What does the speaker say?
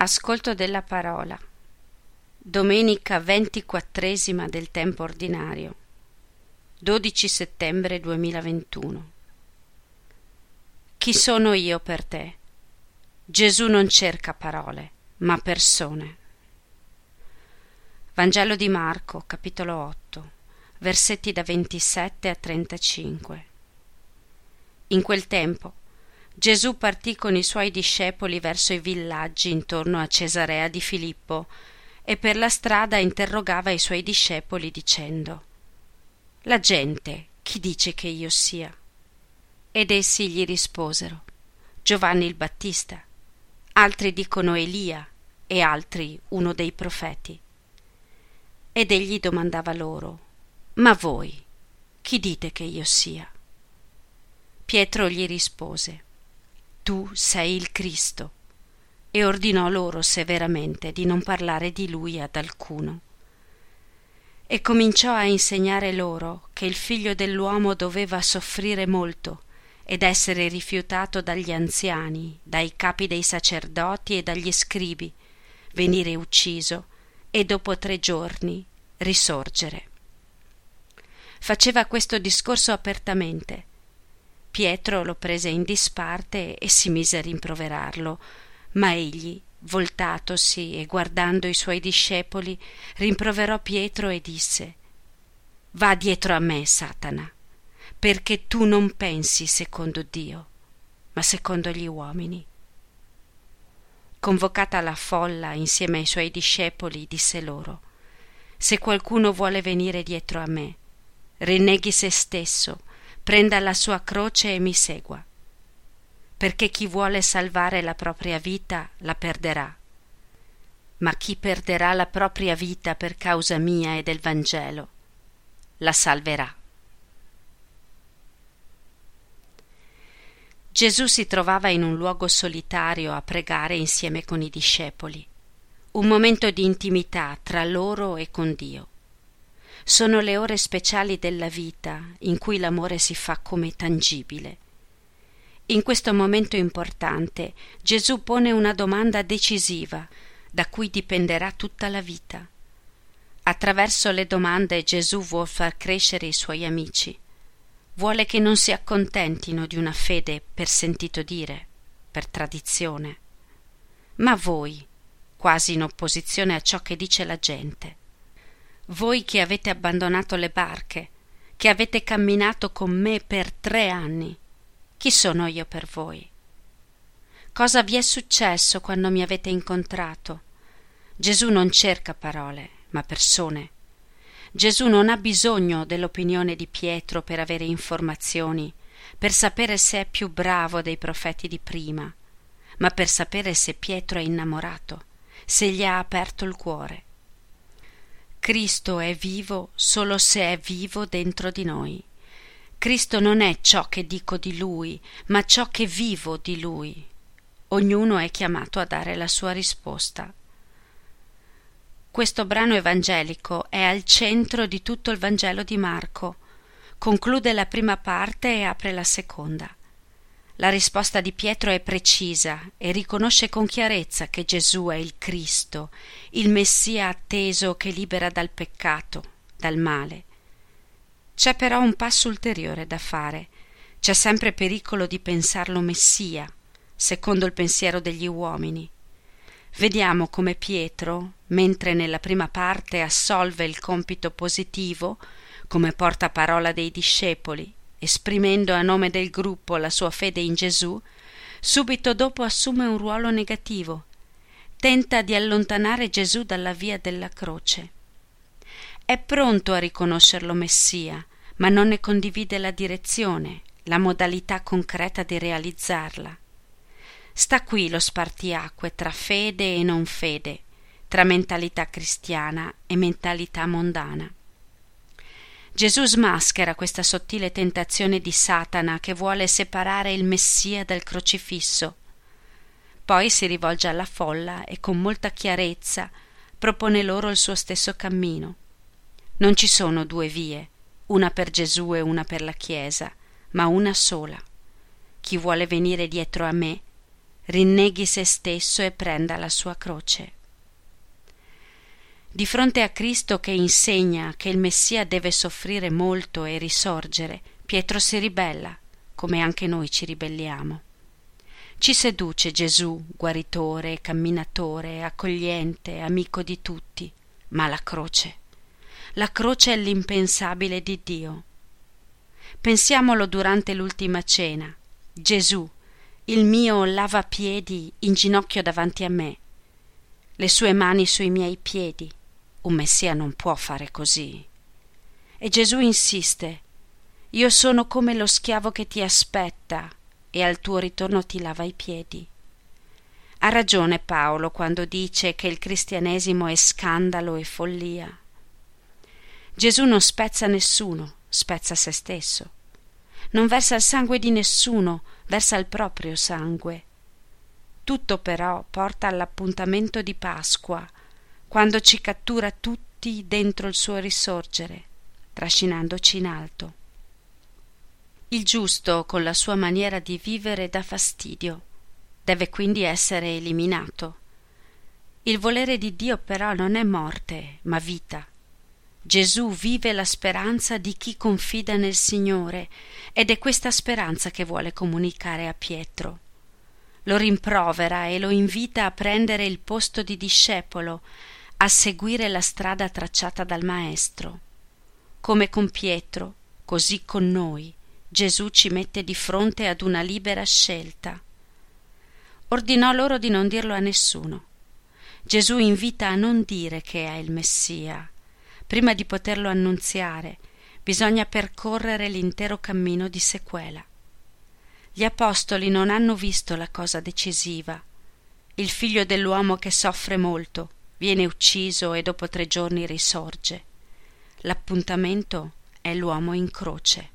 Ascolto della parola. Domenica ventiquattresima del tempo ordinario. 12 settembre 2021. Chi sono io per te? Gesù non cerca parole, ma persone. Vangelo di Marco, capitolo 8, versetti da 27 a 35. In quel tempo Gesù partì con i suoi discepoli verso i villaggi intorno a Cesarea di Filippo e per la strada interrogava i suoi discepoli dicendo La gente chi dice che io sia? Ed essi gli risposero Giovanni il Battista, altri dicono Elia e altri uno dei profeti. Ed egli domandava loro Ma voi chi dite che io sia? Pietro gli rispose tu sei il Cristo. E ordinò loro severamente di non parlare di lui ad alcuno. E cominciò a insegnare loro che il figlio dell'uomo doveva soffrire molto ed essere rifiutato dagli anziani, dai capi dei sacerdoti e dagli scribi, venire ucciso e dopo tre giorni risorgere. Faceva questo discorso apertamente Pietro lo prese in disparte e si mise a rimproverarlo, ma egli, voltatosi e guardando i suoi discepoli, rimproverò Pietro e disse Va dietro a me, Satana, perché tu non pensi secondo Dio, ma secondo gli uomini. Convocata la folla insieme ai suoi discepoli, disse loro Se qualcuno vuole venire dietro a me, rinneghi se stesso, prenda la sua croce e mi segua. Perché chi vuole salvare la propria vita la perderà. Ma chi perderà la propria vita per causa mia e del Vangelo la salverà. Gesù si trovava in un luogo solitario a pregare insieme con i discepoli, un momento di intimità tra loro e con Dio. Sono le ore speciali della vita in cui l'amore si fa come tangibile. In questo momento importante Gesù pone una domanda decisiva da cui dipenderà tutta la vita. Attraverso le domande Gesù vuol far crescere i suoi amici. Vuole che non si accontentino di una fede per sentito dire, per tradizione. Ma voi, quasi in opposizione a ciò che dice la gente, voi che avete abbandonato le barche, che avete camminato con me per tre anni, chi sono io per voi? Cosa vi è successo quando mi avete incontrato? Gesù non cerca parole, ma persone. Gesù non ha bisogno dell'opinione di Pietro per avere informazioni, per sapere se è più bravo dei profeti di prima, ma per sapere se Pietro è innamorato, se gli ha aperto il cuore. Cristo è vivo solo se è vivo dentro di noi. Cristo non è ciò che dico di Lui, ma ciò che vivo di Lui. Ognuno è chiamato a dare la sua risposta. Questo brano evangelico è al centro di tutto il Vangelo di Marco. Conclude la prima parte e apre la seconda. La risposta di Pietro è precisa e riconosce con chiarezza che Gesù è il Cristo, il Messia atteso che libera dal peccato, dal male. C'è però un passo ulteriore da fare. C'è sempre pericolo di pensarlo Messia, secondo il pensiero degli uomini. Vediamo come Pietro, mentre nella prima parte assolve il compito positivo, come portaparola dei discepoli, esprimendo a nome del gruppo la sua fede in Gesù, subito dopo assume un ruolo negativo. Tenta di allontanare Gesù dalla via della croce. È pronto a riconoscerlo Messia, ma non ne condivide la direzione, la modalità concreta di realizzarla. Sta qui lo spartiacque tra fede e non fede, tra mentalità cristiana e mentalità mondana. Gesù smaschera questa sottile tentazione di Satana che vuole separare il Messia dal crocifisso. Poi si rivolge alla folla e con molta chiarezza propone loro il suo stesso cammino. Non ci sono due vie, una per Gesù e una per la Chiesa, ma una sola. Chi vuole venire dietro a me, rinneghi se stesso e prenda la sua croce. Di fronte a Cristo che insegna che il Messia deve soffrire molto e risorgere, Pietro si ribella, come anche noi ci ribelliamo. Ci seduce Gesù, guaritore, camminatore, accogliente, amico di tutti, ma la croce. La croce è l'impensabile di Dio. Pensiamolo durante l'ultima cena. Gesù, il mio lavapiedi in ginocchio davanti a me, le sue mani sui miei piedi. Un messia non può fare così. E Gesù insiste: Io sono come lo schiavo che ti aspetta e al tuo ritorno ti lava i piedi. Ha ragione Paolo quando dice che il cristianesimo è scandalo e follia. Gesù non spezza nessuno, spezza se stesso. Non versa il sangue di nessuno, versa il proprio sangue. Tutto però porta all'appuntamento di Pasqua, quando ci cattura tutti dentro il suo risorgere, trascinandoci in alto. Il giusto, con la sua maniera di vivere, dà fastidio, deve quindi essere eliminato. Il volere di Dio però non è morte, ma vita. Gesù vive la speranza di chi confida nel Signore ed è questa speranza che vuole comunicare a Pietro. Lo rimprovera e lo invita a prendere il posto di discepolo, a seguire la strada tracciata dal Maestro. Come con Pietro, così con noi, Gesù ci mette di fronte ad una libera scelta. Ordinò loro di non dirlo a nessuno. Gesù invita a non dire che è il Messia. Prima di poterlo annunziare, bisogna percorrere l'intero cammino di sequela. Gli apostoli non hanno visto la cosa decisiva. Il figlio dell'uomo che soffre molto, viene ucciso e dopo tre giorni risorge. L'appuntamento è l'uomo in croce.